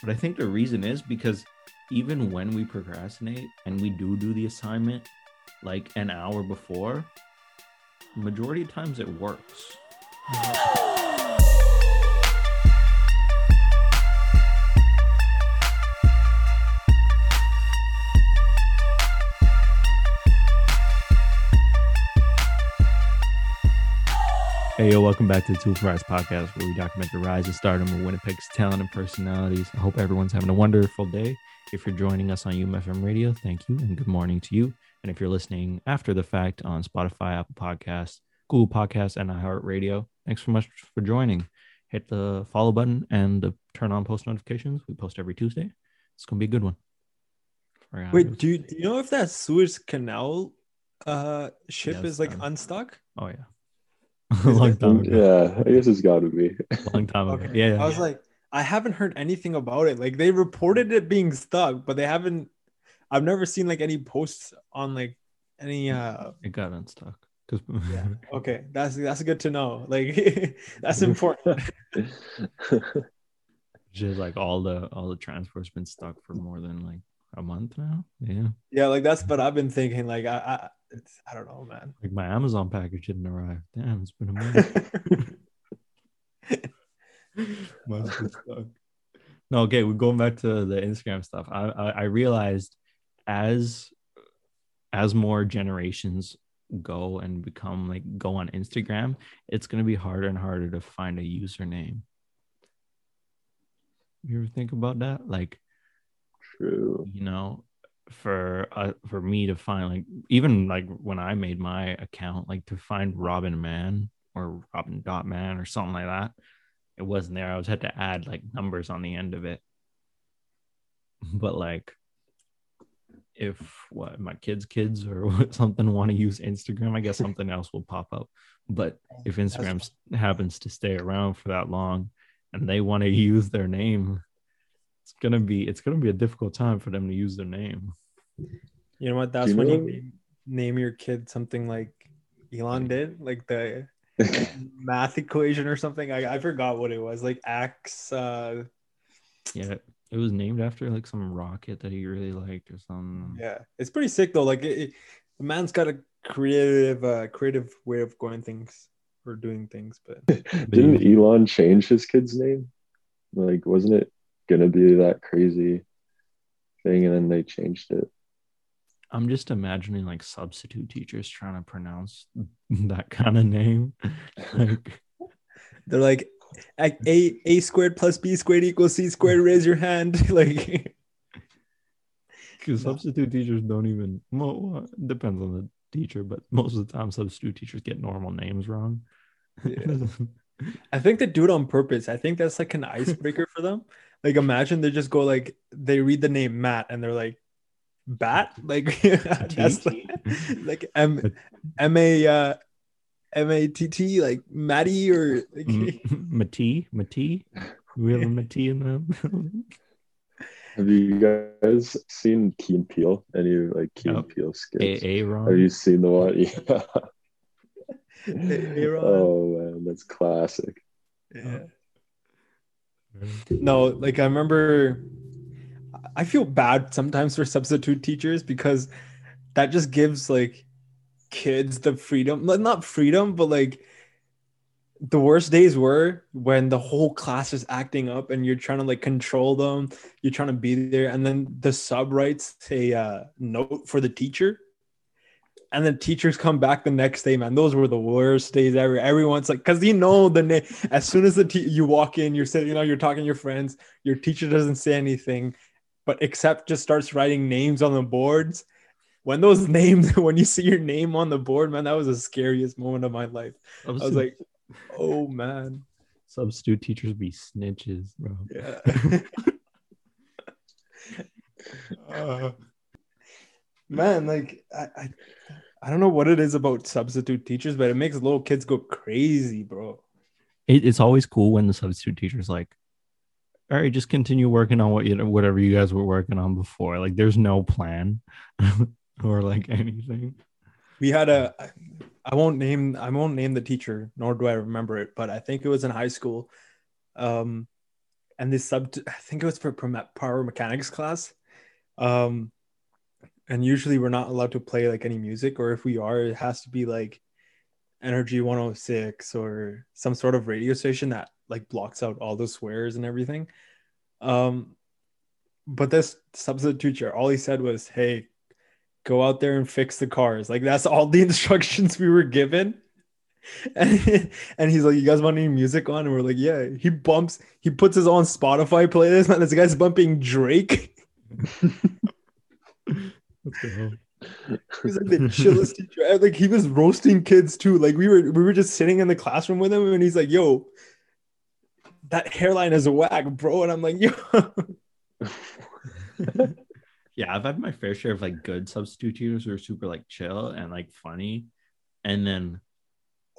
But I think the reason is because even when we procrastinate and we do do the assignment like an hour before, majority of times it works. Hey, yo, welcome back to the Tool for Rise podcast, where we document the rise and stardom of Winnipeg's talent and personalities. I hope everyone's having a wonderful day. If you're joining us on UMFM Radio, thank you and good morning to you. And if you're listening after the fact on Spotify, Apple Podcasts, Google Podcasts, and iHeartRadio, thanks so much for joining. Hit the follow button and the turn on post notifications. We post every Tuesday. It's going to be a good one. Wait, do you, do you know if that Suez Canal uh, ship Yes, is like um, unstuck? Oh, yeah. a long time ago. Yeah, I guess it's got to be. Long time ago. Okay. Yeah. yeah, I was yeah. like, I haven't heard anything about it. Like they reported it being stuck, but they haven't. I've never seen like any posts on like any. uh it got unstuck. Because Yeah. Okay, that's that's good to know. Like that's important. just like all the all the transport's been stuck for more than like a month now. Yeah. Yeah, like that's what I've been thinking. Like I, I, it's, I don't know, man. Like my Amazon package didn't arrive. Damn, it's been a month. Must be stuck. No, okay, we're going back to the Instagram stuff. I, I I realized as as more generations go and become like go on Instagram, it's gonna be harder and harder to find a username. You ever think about that? Like, True. you know, for uh, for me to find like even like when I made my account, like to find Robin Man or Robin Dot Man or something like that, it wasn't there. I was had to add like numbers on the end of it. But like, if what my kids' kids or something want to use Instagram, I guess something else will pop up. But if Instagram happens to stay around for that long and they want to use their name, it's gonna be it's gonna be a difficult time for them to use their name. You know what? That's you when you name, name your kid something like Elon did, like the math equation or something. I, I forgot what it was. Like X. Uh, Yeah, it was named after like some rocket that he really liked or something. yeah, it's pretty sick though. Like it, it- the man's got a creative, uh, creative way of going things or doing things. But Didn't Elon change his kid's name? Like, wasn't it gonna be that crazy thing, and then they changed it? I'm just imagining like substitute teachers trying to pronounce that kind of name. like, they're like, a a, a squared plus b squared equals c squared. Raise your hand. like, because substitute teachers don't even. Well, well, depends on the teacher, but most of the time, substitute teachers get normal names wrong. Yeah. I think they do it on purpose. I think that's like an icebreaker for them. Like imagine they just go like they read the name Matt and they're like bat like that's like, like M M A uh M A T T like Matty or like, Matee, Matee. We have a Matee in the building. Have you guys seen Key and Peele? Any like Key Yep. and Peele skits? A Aaron. Have you seen the one? Yeah. Aaron. oh man, that's classic. yeah. No, like I remember I feel bad sometimes for substitute teachers because that just gives like kids the freedom, not freedom, but like the worst days were when the whole class is acting up and you're trying to like control them, you're trying to be there, and then the sub writes a uh, note for the teacher. And then teachers come back the next day, man. Those were the worst days ever. Everyone's like, because you know the name. As soon as the te- you walk in, you're sitting, you know, you're talking to your friends. Your teacher doesn't say anything, but except just starts writing names on the boards. When those names, when you see your name on the board, man, that was the scariest moment of my life. I was like, oh man, substitute teachers be snitches, bro. yeah. Uh, man, like I, I, I don't know what it is about substitute teachers, but it makes little kids go crazy, bro. It, it's always cool when the substitute teacher's like, "All right, just continue working on what you whatever you guys were working on before." Like, there's no plan or like anything. we had a i won't name i won't name the teacher nor do i remember it but i think it was in high school um and this sub I think it was for power mechanics class. Um, and usually we're not allowed to play like any music, or if we are, it has to be like Energy 106 or some sort of radio station that like blocks out all the swears and everything. Um, but this substitute teacher, all he said was, "Hey, go out there and fix the cars." Like that's all the instructions we were given. And, and he's like, "You guys want any music on?" And we're like, "Yeah." He bumps. He puts his own Spotify playlist, and this guy's bumping Drake. He's like the chillest teacher. Like he was roasting kids too. Like we were we were just sitting in the classroom with him, and he's like, "Yo, that hairline is whack, bro." And I'm like, "Yo." yeah, I've had my fair share of like good substitute teachers who are super like chill and like funny, and then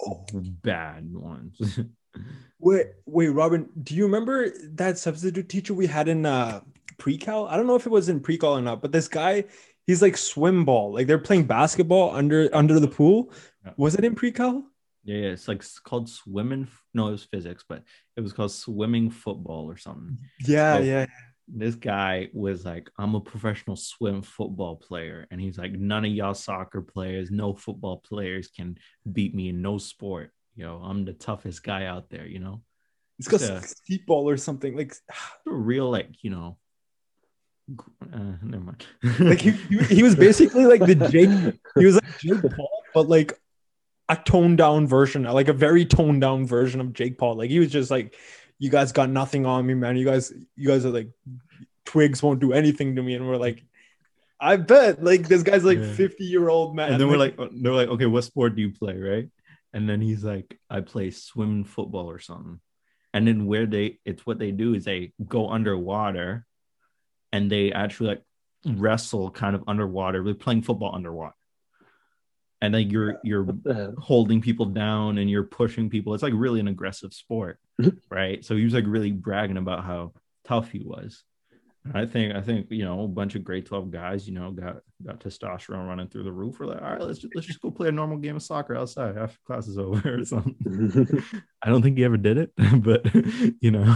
oh, bad ones. wait, wait, Robin, do you remember that substitute teacher we had in uh pre-cal? I don't know if it was in pre-cal or not, but this guy, he's like swim ball. Like they're playing basketball under under the pool. Yeah. Was it in pre-cal? Yeah, yeah, it's like it's called swimming. No, it was physics, but it was called swimming football or something. Yeah, so yeah. This guy was like, I'm a professional swim football player. And he's like, none of y'all soccer players, no football players can beat me in no sport. You know, I'm the toughest guy out there, you know? It's because uh, ball or something. Like a real, like, you know, uh, never mind. like he, he was basically like the Jake. He was like Jake Paul, but like a toned down version, like a very toned down version of Jake Paul. Like he was just like, "You guys got nothing on me, man. You guys, you guys are like twigs won't do anything to me." And we're like, "I bet." Like this guy's like fifty yeah. year old man. And then we're like, they're like, "Okay, what sport do you play?" Right? And then he's like, "I play swim football or something." And then where they, it's what they do is they go underwater and they actually like wrestle kind of underwater. They're playing football underwater. And then you're you're holding people down and you're pushing people. It's like really an aggressive sport, right? So he was like really bragging about how tough he was. I think I think you know a bunch of grade twelve guys, you know, got got testosterone running through the roof. We're like, all right, let's just, let's just go play a normal game of soccer outside after class is over or something. I don't think he ever did it, but you know,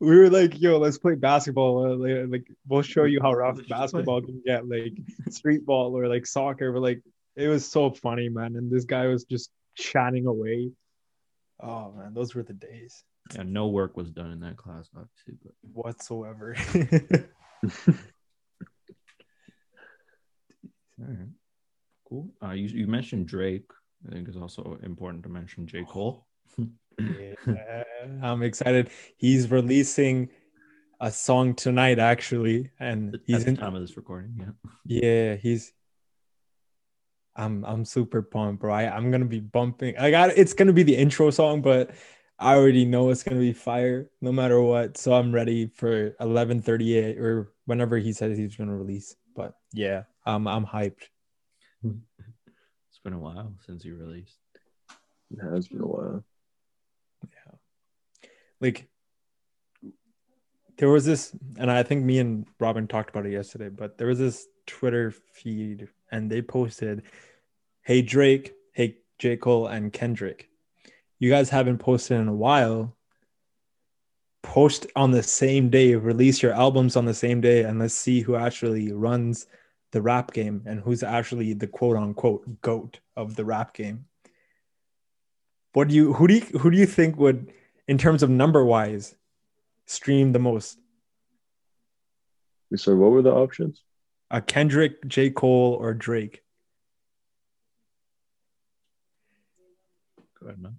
we were like, yo, let's play basketball. Uh, like, like, we'll show you how rough basketball can get, like street ball or like soccer. But like, it was so funny, man. And this guy was just chatting away. Oh man, those were the days. Yeah, no work was done in that class, obviously, but whatsoever. All right. Cool. Uh, you, you mentioned Drake. I think it's also important to mention J. Cole yeah, I'm excited. He's releasing a song tonight, actually, and he's At in time of this recording. Yeah, yeah, he's. I'm I'm super pumped, bro. I, I'm gonna be bumping. I got it's gonna be the intro song, but I already know it's gonna be fire no matter what. So I'm ready for 11:38 or whenever he says he's gonna release. But yeah, I'm I'm hyped. it's been a while since he released. It has been a while like there was this and i think me and robin talked about it yesterday but there was this twitter feed and they posted hey drake hey j. Cole and kendrick. You guys haven't posted in a while. Post on the same day. Release your albums on the same day and let's see who actually runs the rap game and who's actually the quote unquote goat of the rap game. What do you who do you who do you think would in terms of number wise stream the most? So what were the options? A Kendrick, J. Cole, or Drake. Go ahead, man.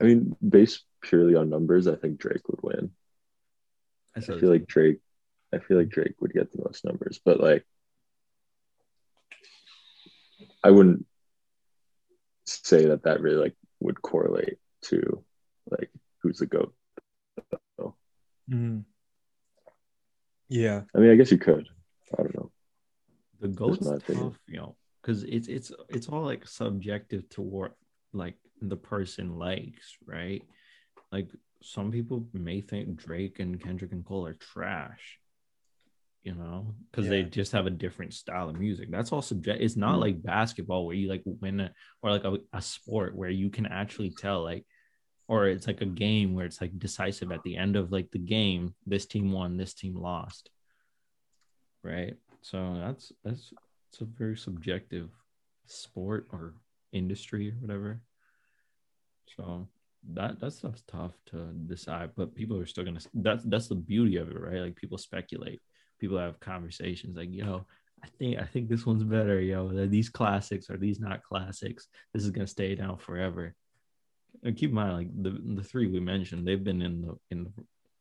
I mean, based purely on numbers, I think Drake would win. I, I feel like Drake. I feel like Drake would get the most numbers, but like, I wouldn't say that that really like would correlate to like who's the goat. So, mm-hmm. Yeah, I mean, I guess you could. I don't know. The goat's tough, you know, because it's it's it's all like subjective to what like the person likes, right? Like some people may think Drake and Kendrick and Cole are trash, you know, because yeah. they just have a different style of music. That's all subject. It's not mm-hmm. like basketball where you like win a, or like a, a sport where you can actually tell like or it's like a game where it's like decisive at the end of like the game this team won this team lost right so that's that's it's a very subjective sport or industry or whatever so that that stuff's tough to decide but people are still gonna that's that's the beauty of it right like people speculate people have conversations like yo i think i think this one's better yo. Are these classics are these not classics. This is gonna stay down forever. And keep in mind like the the three we mentioned they've been in the in the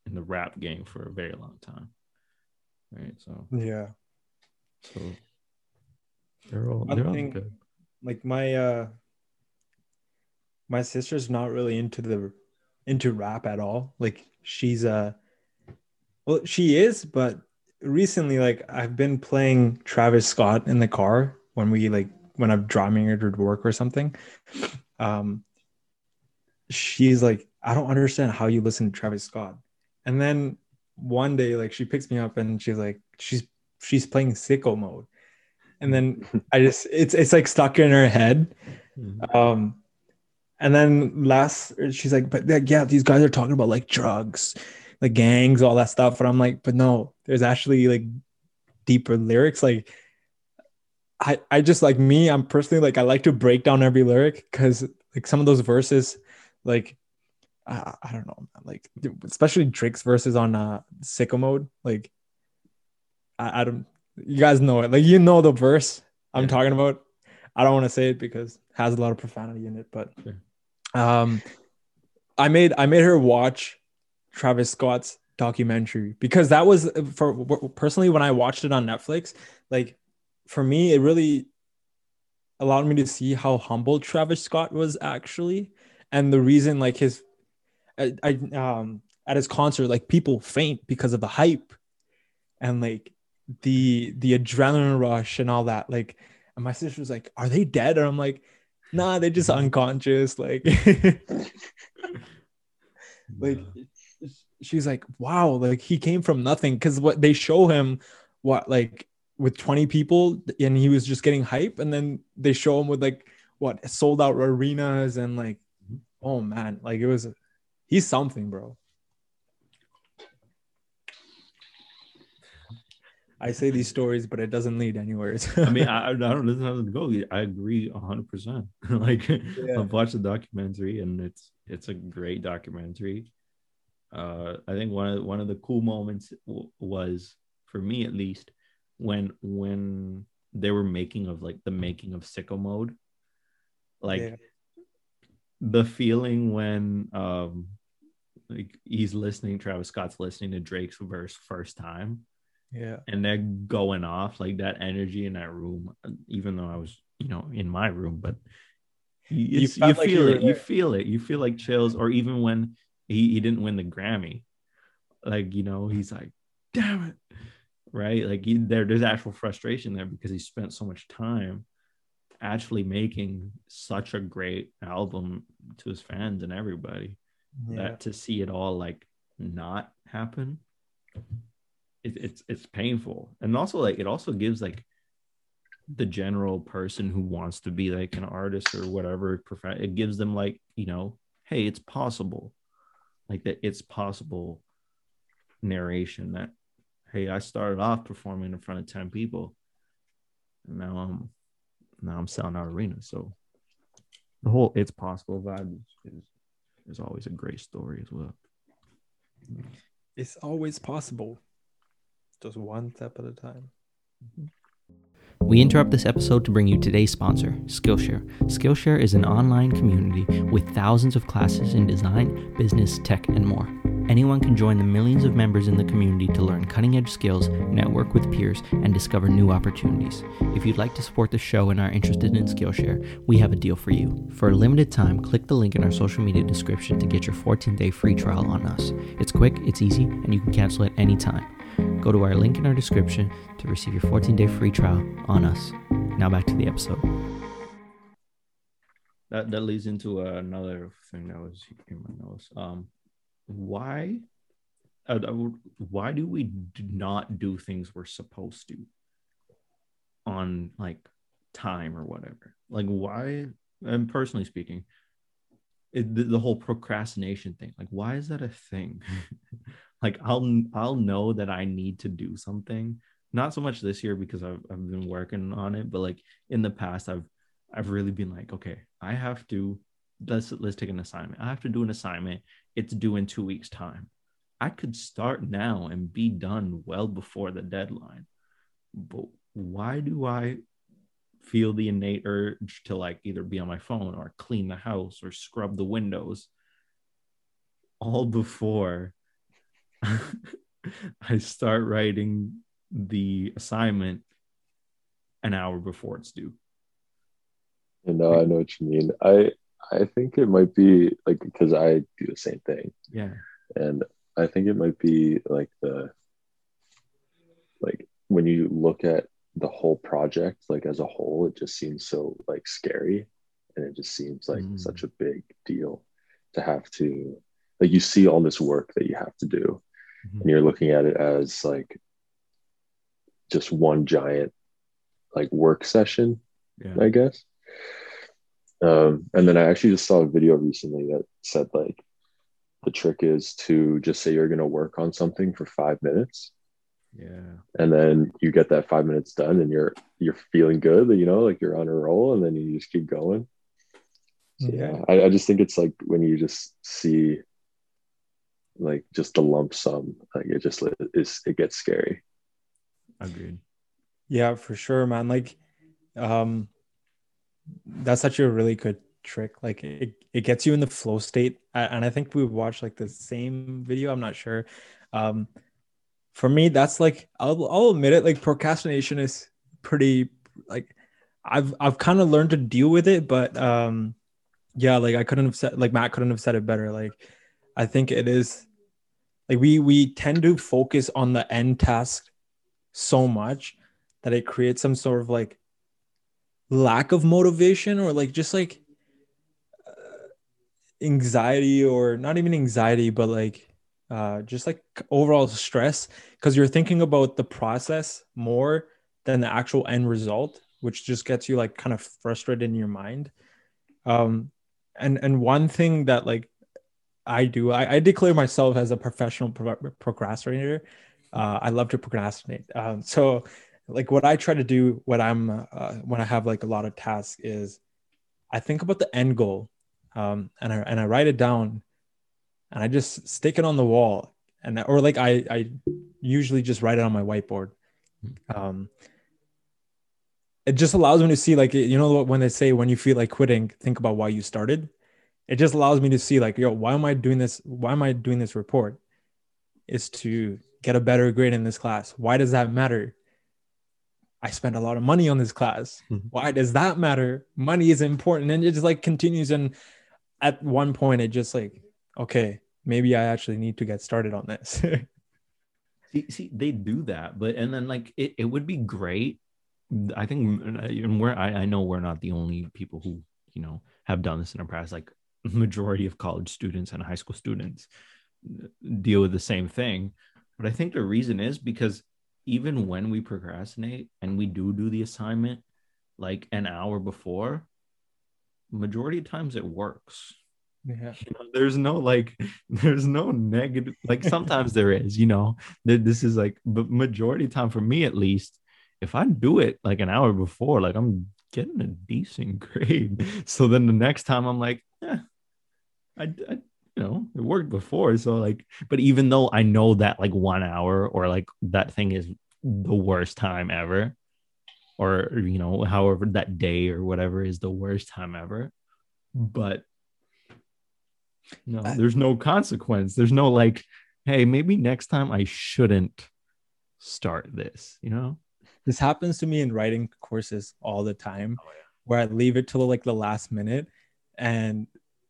in the rap game for a very long time. Right so. Yeah. So they're all they're all good. like my uh my sister's not really into the into rap at all. Like she's uh well she is but recently like i've been playing travis scott in the car when we like when i'm driving her to work or something um she's like, I don't understand how you listen to Travis Scott. And then one day, like she picks me up and she's like, she's she's playing sicko mode. And then I just it's it's like stuck in her head. Mm-hmm. Um and then last she's like, but yeah, these guys are talking about like drugs, like gangs, all that stuff. And I'm like, but no, there's actually like deeper lyrics. Like I I just like me, I'm personally like I like to break down every lyric because like some of those verses like I, I don't know, like especially Drake's verses on uh sicko mode. Like I, I don't you guys know it. Like you know the verse I'm yeah. talking about. I don't want to say it because it has a lot of profanity in it, but um I made I made her watch Travis Scott's documentary because that was for personally when I watched it on Netflix, like for me it really allowed me to see how humble Travis Scott was actually and the reason like his I, I um at his concert like people faint because of the hype and like the the adrenaline rush and all that like and my sister was like are they dead? And i'm like nah they're just unconscious like like she's like wow like he came from nothing because what they show him what like with 20 people and he was just getting hype and then they show him with like what sold out arenas and like mm-hmm. oh man, like it was, he's something, bro. I say these stories, but it doesn't lead anywhere. I mean, I, I don't know how to go. I agree hundred percent. Like yeah. I've watched the documentary, and it's it's a great documentary. Uh, I think one of one of the cool moments w- was for me at least when when they were making of like the making of sicko mode, like yeah the feeling when um like he's listening, Travis Scott's listening to Drake's verse first time. Yeah. And they're going off like that energy in that room, even though I was, you know, in my room, but you, you feel like it. You feel it. You feel like chills, or even when he, he didn't win the Grammy, like, you know, he's like, damn it. Right. Like he, there, there's actual frustration there because he spent so much time actually making such a great album to his fans and everybody yeah. that to see it all like not happen it, it's it's painful and also like it also gives like the general person who wants to be like an artist or whatever it gives them like you know hey it's possible like that it's possible narration that hey i started off performing in front of 10 people and now i'm now I'm selling out arenas. So the whole "it's possible" vibe is, is, is always a great story as well. It's always possible, just one step at a time. Mm-hmm. We interrupt this episode to bring you today's sponsor, Skillshare. Skillshare is an online community with thousands of classes in design, business, tech, and more. Anyone can join the millions of members in the community to learn cutting edge skills, network with peers, and discover new opportunities. If you'd like to support the show and are interested in Skillshare, we have a deal for you. For a limited time, click the link in our social media description to get your 14 day free trial on us. It's quick, it's easy, and you can cancel at any time. Go to our link in our description to receive your 14 day free trial on us. Now back to the episode. That, that leads into another thing that was in my notes. Um, why uh, why do we not do things we're supposed to on like time or whatever like why and personally speaking it, the, the whole procrastination thing. Like, why is that a thing? like, I'll I'll know that I need to do something. Not so much this year because I've I've been working on it, but like in the past, I've I've really been like, okay, I have to let's let's take an assignment. I have to do an assignment. It's due in two weeks' time. I could start now and be done well before the deadline. But why do I feel the innate urge to like either be on my phone or clean the house or scrub the windows all before I start writing the assignment an hour before it's due. No, I know what you mean. I I think it might be like because I do the same thing. Yeah. And I think it might be like the like when you look at the whole project like as a whole it just seems so like scary and it just seems like mm. such a big deal to have to like you see all this work that you have to do mm-hmm. and you're looking at it as like just one giant like work session yeah. i guess um, and then i actually just saw a video recently that said like the trick is to just say you're going to work on something for five minutes yeah. And then you get that five minutes done and you're you're feeling good, you know, like you're on a roll and then you just keep going. So, yeah, I, I just think it's like when you just see like just the lump sum, like it just is it gets scary. Agreed. Yeah, for sure, man. Like um that's such a really good trick. Like it, it gets you in the flow state. And I think we watched like the same video. I'm not sure. Um, for me, that's like I'll, I'll admit it. Like procrastination is pretty like I've I've kind of learned to deal with it, but um, yeah, like I couldn't have said like Matt couldn't have said it better. Like I think it is like we we tend to focus on the end task so much that it creates some sort of like lack of motivation or like just like uh, anxiety or not even anxiety but like uh, just like overall stress because you're thinking about the process more than the actual end result, which just gets you like kind of frustrated in your mind. Um, and and one thing that like I do, I, I declare myself as a professional pro- procrastinator. Uh, I love to procrastinate. Um, so like what I try to do when I'm uh, when I have like a lot of tasks is I think about the end goal um, and I and I write it down and I just stick it on the wall and or like I I usually just write it on my whiteboard. Um, it just allows me to see like you know when they say when you feel like quitting, think about why you started. It just allows me to see like yo, why am I doing this? Why am I doing this report? Is to get a better grade in this class. Why does that matter? I spent a lot of money on this class. Mm-hmm. Why does that matter? Money is important, and it just like continues. And at one point, it just like okay, maybe I actually need to get started on this. see, see, they do that, but and then like it, it would be great. I think, and we're I, I know we're not the only people who you know have done this in our past. Like majority of college students and high school students deal with the same thing. But I think the reason is because even when we procrastinate and we do do the assignment like an hour before, majority of times it works. Yeah. You know, there's no like there's no negative like sometimes there is you know this is like but majority time for me at least if i do it like an hour before like i'm getting a decent grade. So then the next time i'm like I, I you know it worked before so like but even though i know that like one hour or like that thing is the worst time ever or you know however that day or whatever is the worst time ever but no, there's no consequence. There's no like, hey, maybe next time I shouldn't start this, you know? This happens to me in writing courses all the time oh, yeah. where I leave it till like the last minute and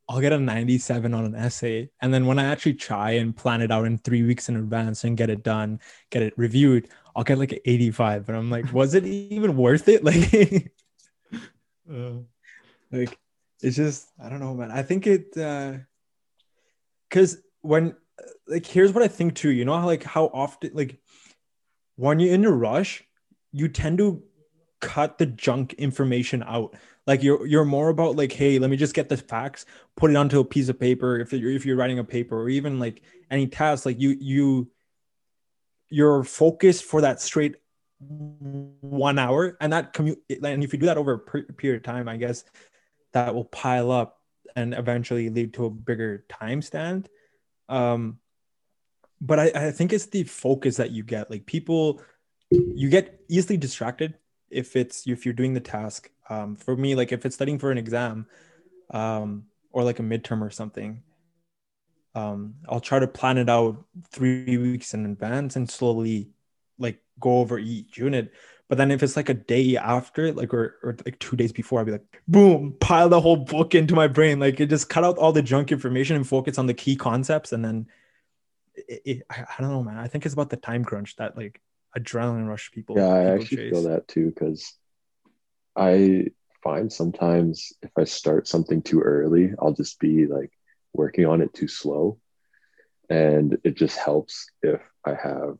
I'll get a 97 on an essay. And then when I actually try and plan it out in three weeks in advance and get it done, get it reviewed, I'll get like an 85. And I'm like, was it even worth it? Like, uh, like it's just, I don't know, man. I think it, uh, because when like here's what I think too. You know how like how often like when you're in a rush, you tend to cut the junk information out. Like you're you're more about like, hey, let me just get the facts, put it onto a piece of paper. If you're if you're writing a paper or even like any task, like you you you're focused for that straight one hour, and that commute. And if you do that over a per- period of time, I guess that will pile up and eventually lead to a bigger time stand. Um, but I, I think it's the focus that you get. Like people, you get easily distracted if it's if you're doing the task. Um, for me, like if it's studying for an exam, um, or like a midterm or something, um, I'll try to plan it out three weeks in advance and slowly like go over each unit. But then if it's like a day after, it, like or, or like two days before, I'll be like, boom, pile the whole book into my brain. Like it just cut out all the junk information and focus on the key concepts. And then it, it, I, I don't know, man. I think it's about the time crunch that like adrenaline rush people. Yeah, I actually chase. feel that too because I find sometimes if I start something too early, I'll just be like working on it too slow. And it just helps if I have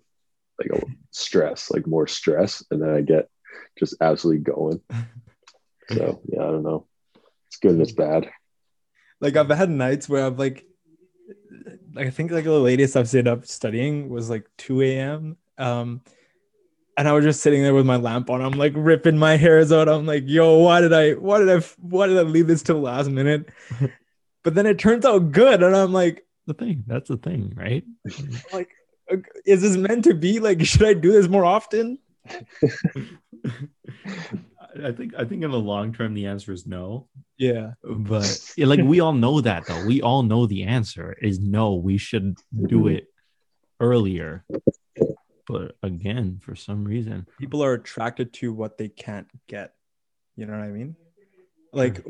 like a stress, like more stress, and then I get just absolutely going. So yeah, I don't know. It's good and it's bad. like I've had nights where I've like I think like the latest I've stayed up studying was like 2 a.m. Um and I was just sitting there with my lamp on. I'm like ripping my hairs out. I'm like, yo, why did I why did I why did I leave this till the last minute? but then it turns out good. And I'm like, The thing. That's the thing, right? like is this meant to be? Like, should I do this more often? I think I think in the long term the answer is no. Yeah. But yeah, like we all know that though. We all know the answer is no. We should do mm-hmm. it earlier. But again, for some reason, People are attracted to what they can't get. You know what I mean? Like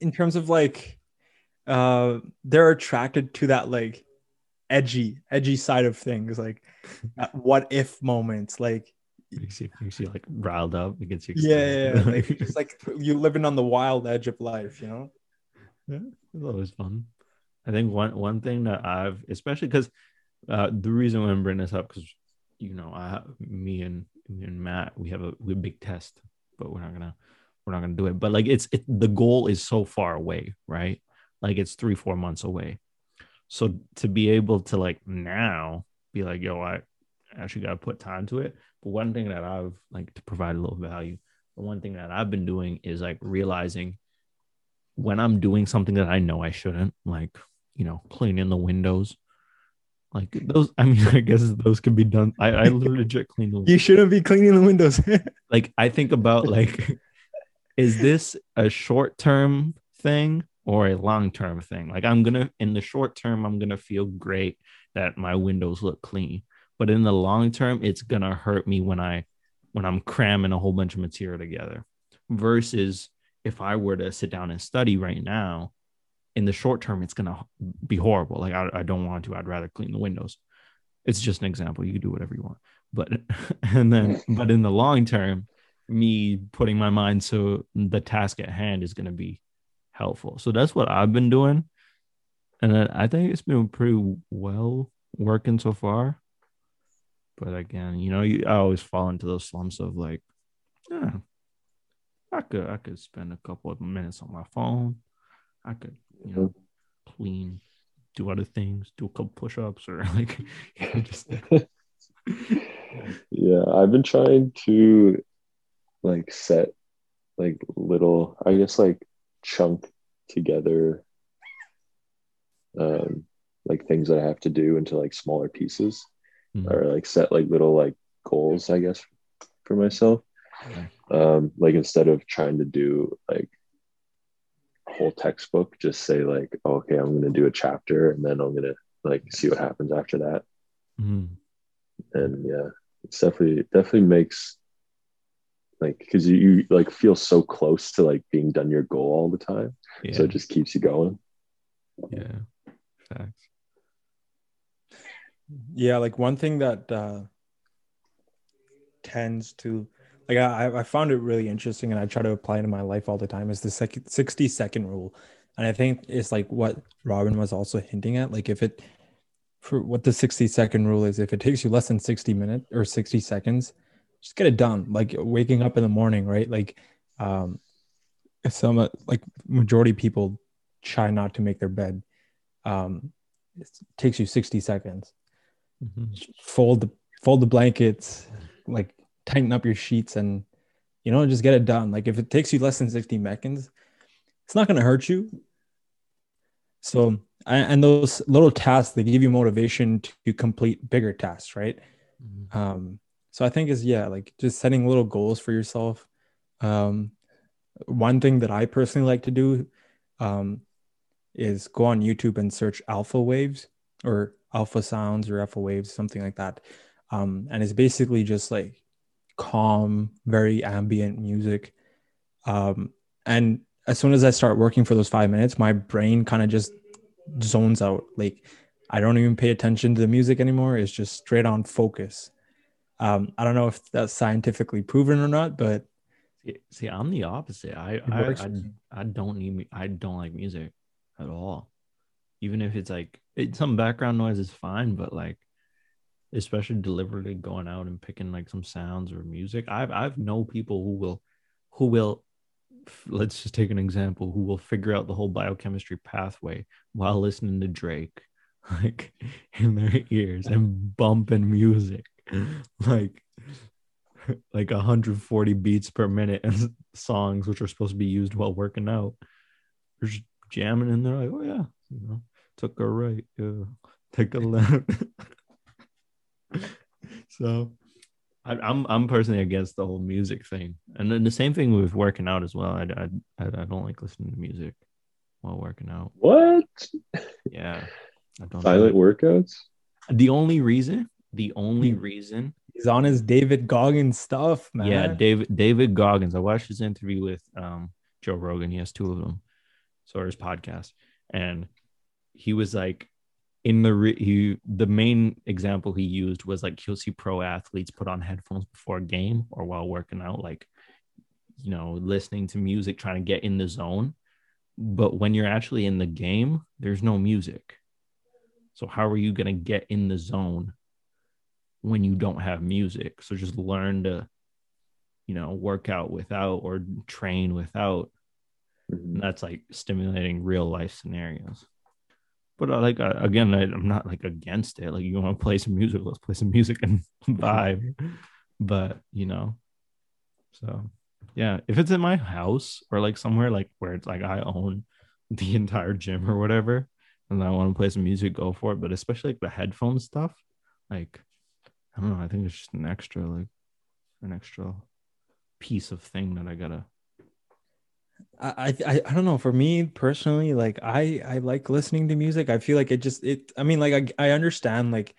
in terms of like uh they're attracted to that like edgy edgy side of things like what if moments like makes you makes you like riled up. It gets you yeah, yeah, yeah. like it's like you living on the wild edge of life you know Yeah, it's always fun. I think one one thing that I've especially because uh, the reason why I'm bringing this up because you know I me and me and Matt we have a we have a big test, but we're not gonna we're not gonna do it. But like it's it the goal is so far away, right? Like it's three four months away. So to be able to like now be like yo I actually got to put time to it. But one thing that I've like to provide a little value. The one thing that I've been doing is like realizing when I'm doing something that I know I shouldn't, like, you know, cleaning the windows. Like those, I mean, I guess those can be done. I, I legit clean the you shouldn't be cleaning the windows like I think about like, is this a short term thing or a long term thing? Like I'm gonna in the short term, I'm gonna feel great that my windows look clean. But in the long term, it's gonna hurt me when I when I'm cramming a whole bunch of material together. Versus if I were to sit down and study right now, in the short term, it's gonna be horrible. Like I, I don't want to. I'd rather clean the windows. It's just an example. You can do whatever you want. But and then but in the long term, me putting my mind so the task at hand is gonna be helpful. So that's what I've been doing. And I think it's been pretty well working so far. But again, you know, you, I always fall into those slumps of like, yeah, I could I could spend a couple of minutes on my phone. I could, you know, clean, do other things, do a couple push-ups or like just yeah, I've been trying to like set like little, I guess like chunk together um like things that I have to do into like smaller pieces Mm. or like set like little like goals, I guess, for myself. Yeah. Um, like instead of trying to do like whole textbook, just say like, oh, okay, I'm gonna do a chapter and then I'm gonna like see what happens after that. Mhm. And yeah, it's definitely definitely makes like because you, you like feel so close to like being done your goal all the time. yeah, So it just keeps you going. yeah, facts. yeah like one thing that uh tends to like I, I found it really interesting and i try to apply it in my life all the time is the sec- 60 second rule and i think it's like what robin was also hinting at like if it for what the 60 second rule is if it takes you less than 60 minutes or 60 seconds just get it done. Like waking up in the morning, right? Like, um, some like majority people try not to make their bed. Um, it takes you 60 seconds. Mhm. Fold the fold the blankets, like tighten up your sheets, and you know just get it done. Like if it takes you less than 60 seconds, it's not gonna hurt you. So and those little tasks they give you motivation to complete bigger tasks, right? Mhm. um so i think is yeah like just setting little goals for yourself um one thing that i personally like to do um is go on youtube and search alpha waves or alpha sounds or alpha waves something like that um and it's basically just like calm very ambient music um and as soon as i start working for those five minutes my brain kind of just zones out like I don't even pay attention to the music anymore. It's just straight on focus. Um, I don't know if that's scientifically proven or not, but See, see, I'm the opposite. I I, I. I don't need me. I don't like music at all. Even if it's like it, some background noise is fine, but like especially deliberately going out and picking like some sounds or music. I've I've know people who will who will let's just take an example who will figure out the whole biochemistry pathway while listening to Drake like in their ears and bumping music like like 140 beats per minute and songs which are supposed to be used while working out they're just jamming in there like oh yeah you know took a right yeah take a left so I, I'm I'm personally against the whole music thing, and then the same thing with working out as well. I I I, I don't like listening to music while working out. What? Yeah, I don't. Silent workouts? The only reason, the only reason, he's on his David Goggins stuff, man. yeah, David David Goggins. I watched his interview with um Joe Rogan. He has two of them, so his podcast, and he was like, in the re- he the main example he used was like he'll see pro athletes put on headphones before a game or while working out, like you know, listening to music, trying to get in the zone. But when you're actually in the game, there's no music. So how are you gonna get in the zone when you don't have music? So just learn to, you know, work out without or train without. And that's like stimulating real life scenarios. But uh, like uh, again, I, I'm not like against it. Like you want to play some music, let's play some music and vibe. But you know, so yeah, if it's in my house or like somewhere like where it's like I own the entire gym or whatever, and I want to play some music, go for it. But especially like the headphone stuff, like I don't know, I think it's just an extra like an extra piece of thing that I gotta. I, I I don't know. For me personally, like I I like listening to music. I feel like it just it. I mean, like I I understand like,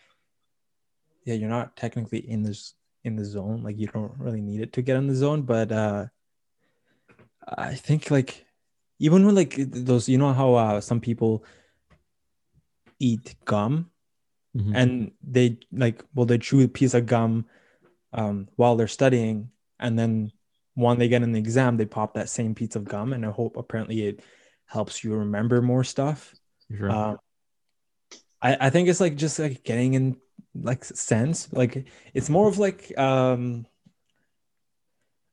yeah, you're not technically in this in the zone. Like you don't really need it to get in the zone, but uh, I think like even when like those, you know how uh, some people eat gum Mhm. and they like well they chew a piece of gum um, while they're studying and then when they get in the exam they pop that same piece of gum and i hope apparently it helps you remember more stuff Sure. um, I, I think it's like just like getting in like sense like it's more of like um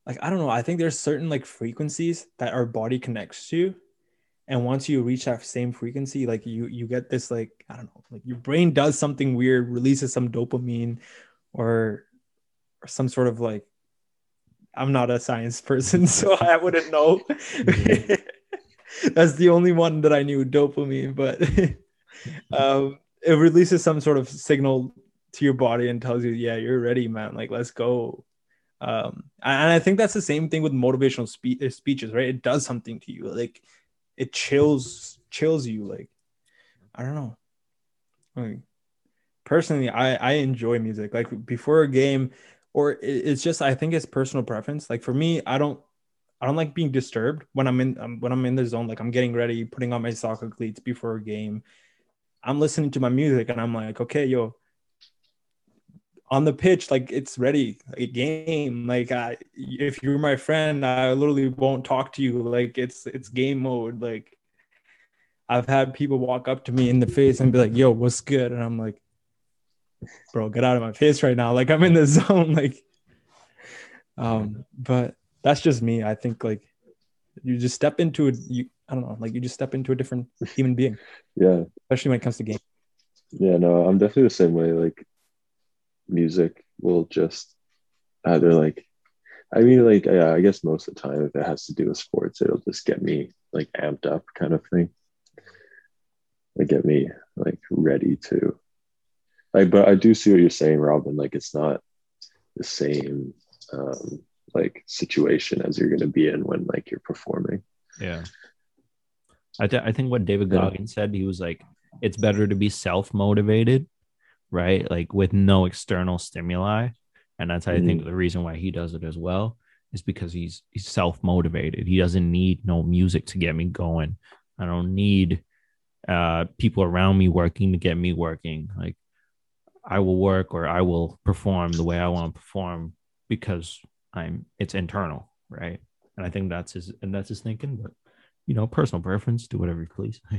like i don't know i think there's certain like frequencies that our body connects to and once you reach that same frequency like you you get this like i don't know like your brain does something weird releases some dopamine or or some sort of like i'm not a science person so i wouldn't know. That's the only one that i knew dopamine but um it releases some sort of signal to your body and tells you yeah you're ready man. Like let's go. Um and i think that's the same thing with motivational spe- uh, speeches right? It does something to you. Like it chills chills you like i don't know. Like, personally i i enjoy music. Like before a game or it's just i think it's personal preference. Like for me i don't i don't like being disturbed when i'm in um, when i'm in the zone. Like i'm getting ready putting on my soccer cleats before a game. I'm listening to my music and i'm like okay yo on the pitch like it's ready a game. Like I, if you're my friend i literally won't talk to you. Like it's it's game mode. Like i've had people walk up to me in the face and be like yo what's good? And i'm like bro get out of my face right now like i'm in the zone like Um, but that's just me. I think like you just step into it. You I don't know, like you just step into a different human being, Yeah. especially when it comes to games. Yeah, no, I'm definitely the same way. Like music will just either like I mean like yeah, I guess most of the time if it has to do with sports, it'll just get me like amped up kind of thing. Like get me like ready to like but I do see what you're saying, Robin. Like it's not the same um like situation as you're gonna be in when like you're performing. Yeah. I, th- I think what David Yeah. Goggins said, he was like, it's better to be self motivated, right? Like with no external stimuli. And that's, I think, the reason why he does it as well is because he's he's self motivated. He doesn't need no music to get me going. I don't need uh, people around me working to get me working. Like I will work or I will perform the way I want to perform because I'm it's internal, right? And I think that's his and that's his thinking. But you know, personal preference, do whatever you please.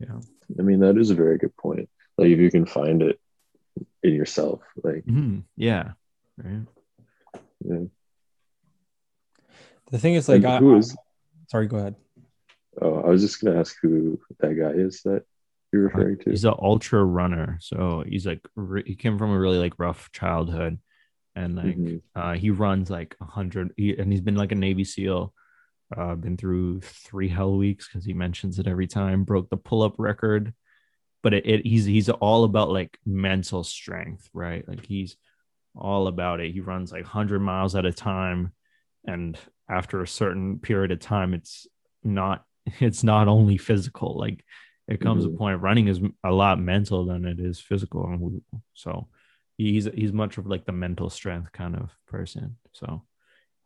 yeah. I mean that is a very good point. Like if you can find it in yourself, like Mhm. Yeah. Right. yeah. The thing is, like, And I, who is sorry, go ahead. oh I was just gonna ask who that guy is that you're referring to. He's an ultra runner. So he's like re- he came from a really like rough childhood, and like Mhm. uh, he runs like a hundred, he, and he's been like a Navy SEAL. Uh, been through three hell weeks because he mentions it every time. Broke the pull up record, but it, it he's he's all about like mental strength, right? Like he's all about it. He runs like hundred miles at a time, and after a certain period of time, it's not it's not only physical. Like it comes Mhm. a point running is a lot mental than it is physical, and so he's he's much of like the mental strength kind of person. So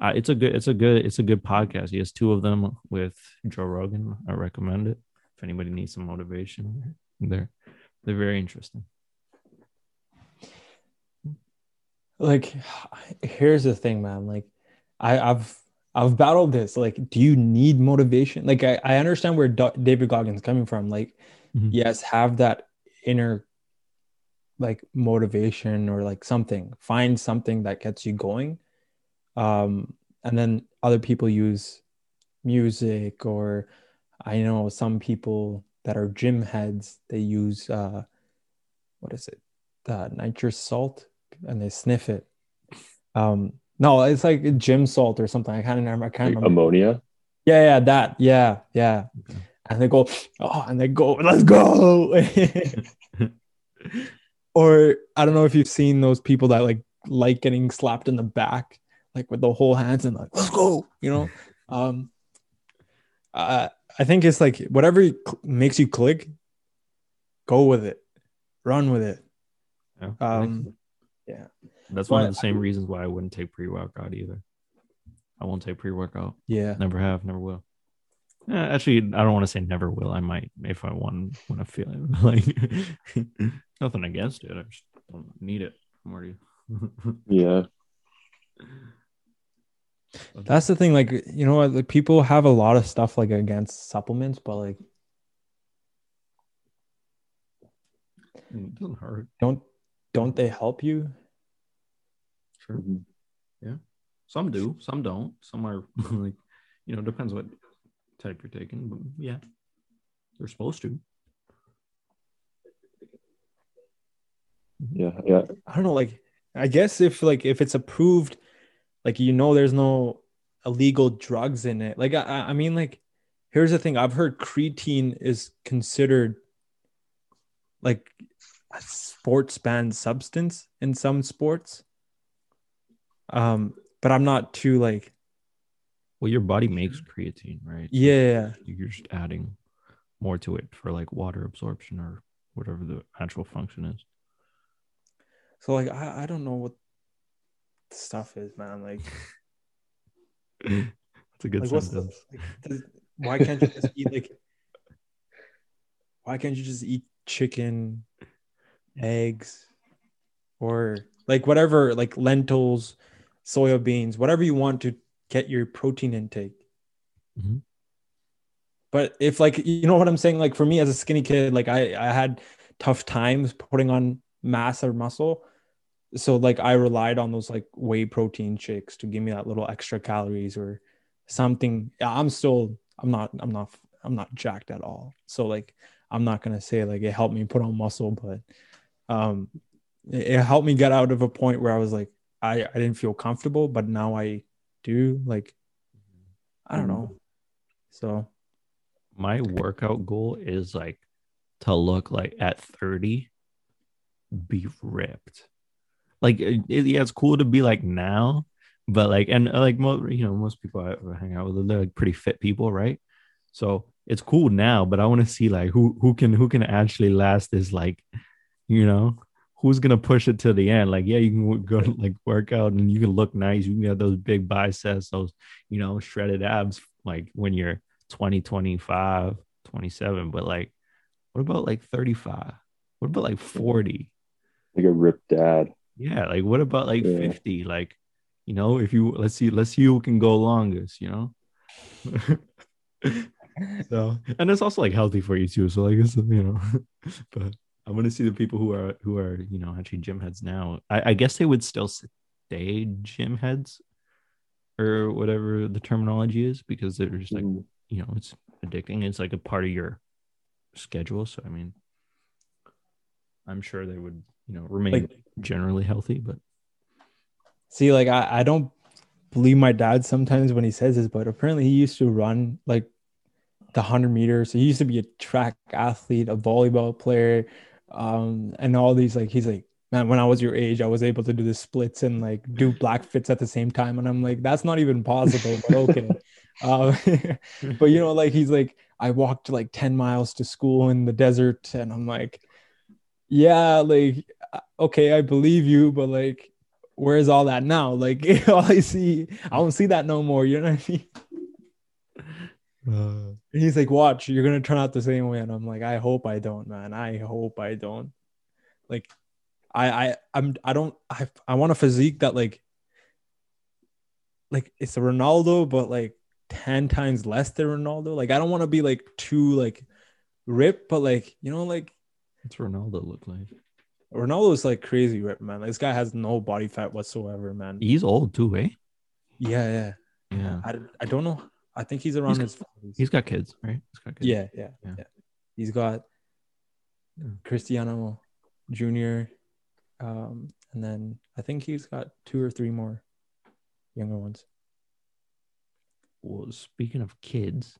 uh, it's a good it's a good it's a good podcast. He has two of them with Joe Rogan. I recommend it if anybody needs some motivation. They're they're very interesting. Like, here's the thing, man. Like, I, I've I've battled this. Like, do you need motivation? Like, I, I understand where Do- David Goggins coming from. Like, Mhm. yes, have that inner like motivation or like something. Find something that gets you going. Um, and then other people use music or I know some people that are gym heads, they use uh what is it? The nitrous salt and they sniff it. Um no, it's like gym salt or something. I can't remember. I can't Like remember. ammonia. Yeah, yeah, that. Yeah, yeah. Okay. And they go, oh, and they go, let's go. or I don't know if you've seen those people that like like getting slapped in the back, like with the whole hands and like, let's go, you know. Um uh, I think it's like whatever makes you click, go with it, run with it. Yeah. Um, That's one of the same reasons why I wouldn't take pre workout either. I won't take pre workout. yeah. Never have, never will. Eh, actually, I don't want to say never will. I might if I want when I feel it. Like nothing against it. I just don't need it. I'm already. Yeah. That's the thing. Like, you know what? Like, people have a lot of stuff like against supplements, but like, it doesn't hurt. don't don't they help you? Sure. Mhm. Some do, some don't. Some are like, you know, depends what type you're taking. But yeah, they're supposed to. Yeah. Yeah. I don't know. Like, I guess if like if it's approved, like you know, there's no illegal drugs in it. Like, I, I I mean, like, here's the thing. I've heard creatine is considered like a sports banned substance in some sports. Um, but I'm not too like, Well, your body makes creatine, right? Yeah, You're just adding more to it for like water absorption or whatever the actual function is. So like I, I don't know what the stuff is, man. Like, It's a good like what's the, like, does, why can't you just eat like why can't you just eat chicken, eggs, or like whatever, like lentils, soya beans, whatever you want to get your protein intake. Mhm. But if like you know what I'm saying, like for me as a skinny kid, like I I had tough times putting on mass or muscle. so like I relied on those like whey protein shakes to give me that little extra calories or something. I'm still I'm not I'm not I'm not jacked at all. So like I'm not gonna say like it helped me put on muscle, but um it helped me get out of a point where I was like I I didn't feel comfortable, but now I do like I don't know. So my workout goal is like to look like at 30 be ripped. Like it, yeah it's cool to be like now but like and uh, like most you know most people I hang out with they're like pretty fit people right? So it's cool now but i want to see like who who can who can actually last this like you know who's gonna push it to the end? Like yeah you can go like work out and you can look nice. You can get those big biceps those you know shredded abs like when you're 20 25 27 but like what about like 35 what about like 40 like a ripped dad. Yeah like what about like Yeah. 50 like you know if you let's see let's see who can go longest you know? So and it's also like healthy for you too so like it's you know but i want to see the people who are who are you know actually gym heads now i, I guess they would still stay gym heads or whatever the terminology is because they're just like Mhm. you know it's addicting it's like a part of your schedule so i mean i'm sure they would you know remain Like- generally healthy but See, like I, I don't believe my dad sometimes when he says this, but apparently he used to run like the hundred meters. So he used to be a track athlete, a volleyball player, um, and all these like he's like, man, when I was your age, I was able to do the splits and like do black fits at the same time. And I'm like, that's not even possible, but okay. uh, but you know, like he's like, I walked like 10 miles to school in the desert, and I'm like, yeah, like uh, okay, I believe you, but like where's all that now? Like all I see, I don't see that no more. You know what I mean? Uh, And he's like, watch, you're gonna turn out the same way. And I'm like, I hope I don't, man. I hope I don't. Like, I I I'm I don't I I want a physique that like like it's a Ronaldo, but like 10 times less than Ronaldo. Like, I don't want to be like too like ripped, but like, you know, like what's ronaldo look like Ronaldo's like crazy ripped, man. This guy has no body fat whatsoever, man. he's old too eh Yeah, yeah. yeah I, I don't know. I think he's around He's- his 40s. he's got kids right he's got kids. yeah, yeah, Yeah. yeah, He's got Cristiano Junior, um, and then I think he's got two or three more younger ones. well speaking of kids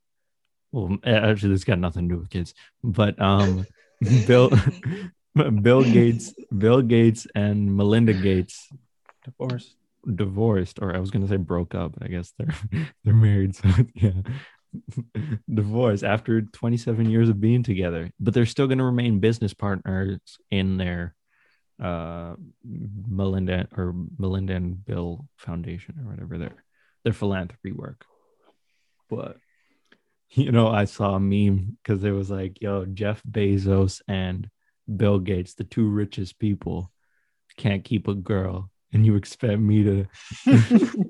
well actually this got nothing to do with kids but um bill bill gates bill gates and melinda gates Divorce. Divorced or i was going to say broke up but i guess they're they're married so yeah. Divorced after 27 years of being together but they're still going to remain business partners in their uh melinda or melinda and bill foundation or whatever their their philanthropy work. But you know i saw a meme because it was like yo jeff bezos and bill gates the two richest people can't keep a girl and you expect me to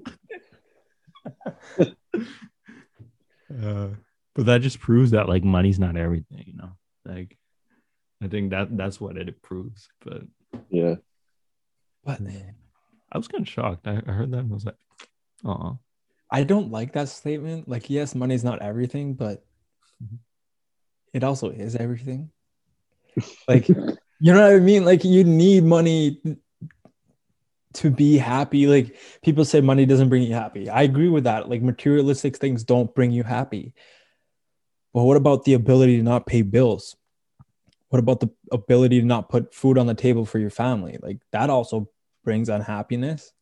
uh, but that just proves that like money's not everything you know like i think that that's what it proves but Yeah. But i was kind of shocked i, I heard that and i was like oh I don't like that statement. Like, yes, money's not everything, but Mhm. it also is everything. Like, you know what I mean? Like, you need money to be happy. Like, people say money doesn't bring you happy. I agree with that. Like, materialistic things don't bring you happy. But what about the ability to not pay bills? What about the ability to not put food on the table for your family? Like, that also brings unhappiness.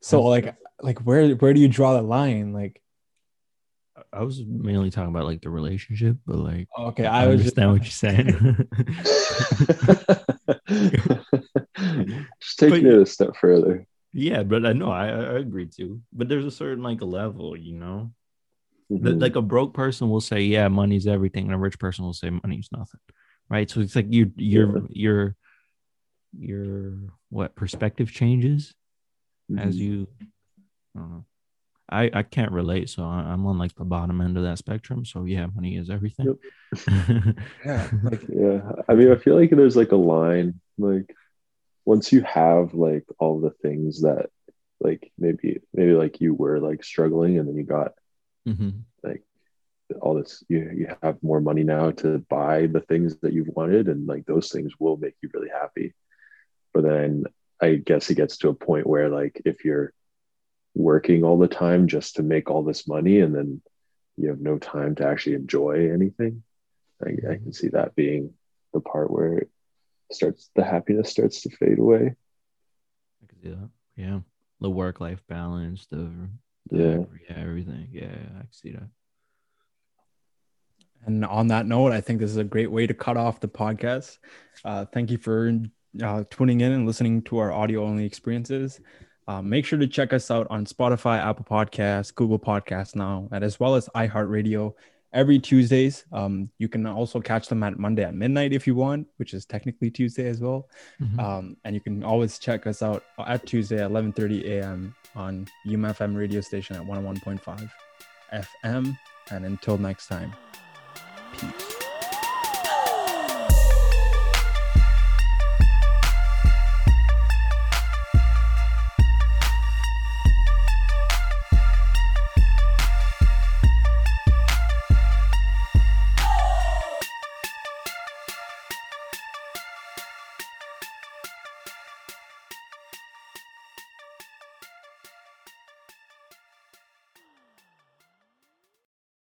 So, like, like where where do you draw the line? Like, i was mainly talking about like the relationship but like okay, i, I, was just, understand what you're saying Just taking But- it a step further. yeah but i know I, I agree too but there's a certain like level you know Th- Mhm. like a broke person will say yeah money's everything and a rich person will say money's nothing right so it's like you your your your what perspective changes as Mhm. you I don't know. I I can't relate so I, i'm on like the bottom end of that spectrum so yeah money is everything yeah, like Yeah. I mean, I feel like there's like a line, like once you have like all the things that like maybe maybe like you were like struggling and then you got hmm like all this you you have more money now to buy the things that you've wanted and like those things will make you really happy. But then i guess it gets to a point where like if you're working all the time just to make all this money and then you have no time to actually enjoy anything i, I can see that being the part where starts the happiness starts to fade away I can see that. Yeah, the work life balance, the, the Yeah. yeah, everything. Yeah, I can see that. And on that note, I think this is a great way to cut off the podcast. Uh, thank you for uh, tuning in and listening to our audio only experiences. Uh, make sure to check us out on Spotify, Apple Podcasts, Google Podcasts now, and as well as iHeartRadio every Tuesdays. Um, you can also catch them at Monday at midnight if you want, which is technically Tuesday as well. Mhm. Um, and you can always check us out at Tuesday at 11:30 a.m. on UMFM radio station at 101.5 FM. And until next time, peace.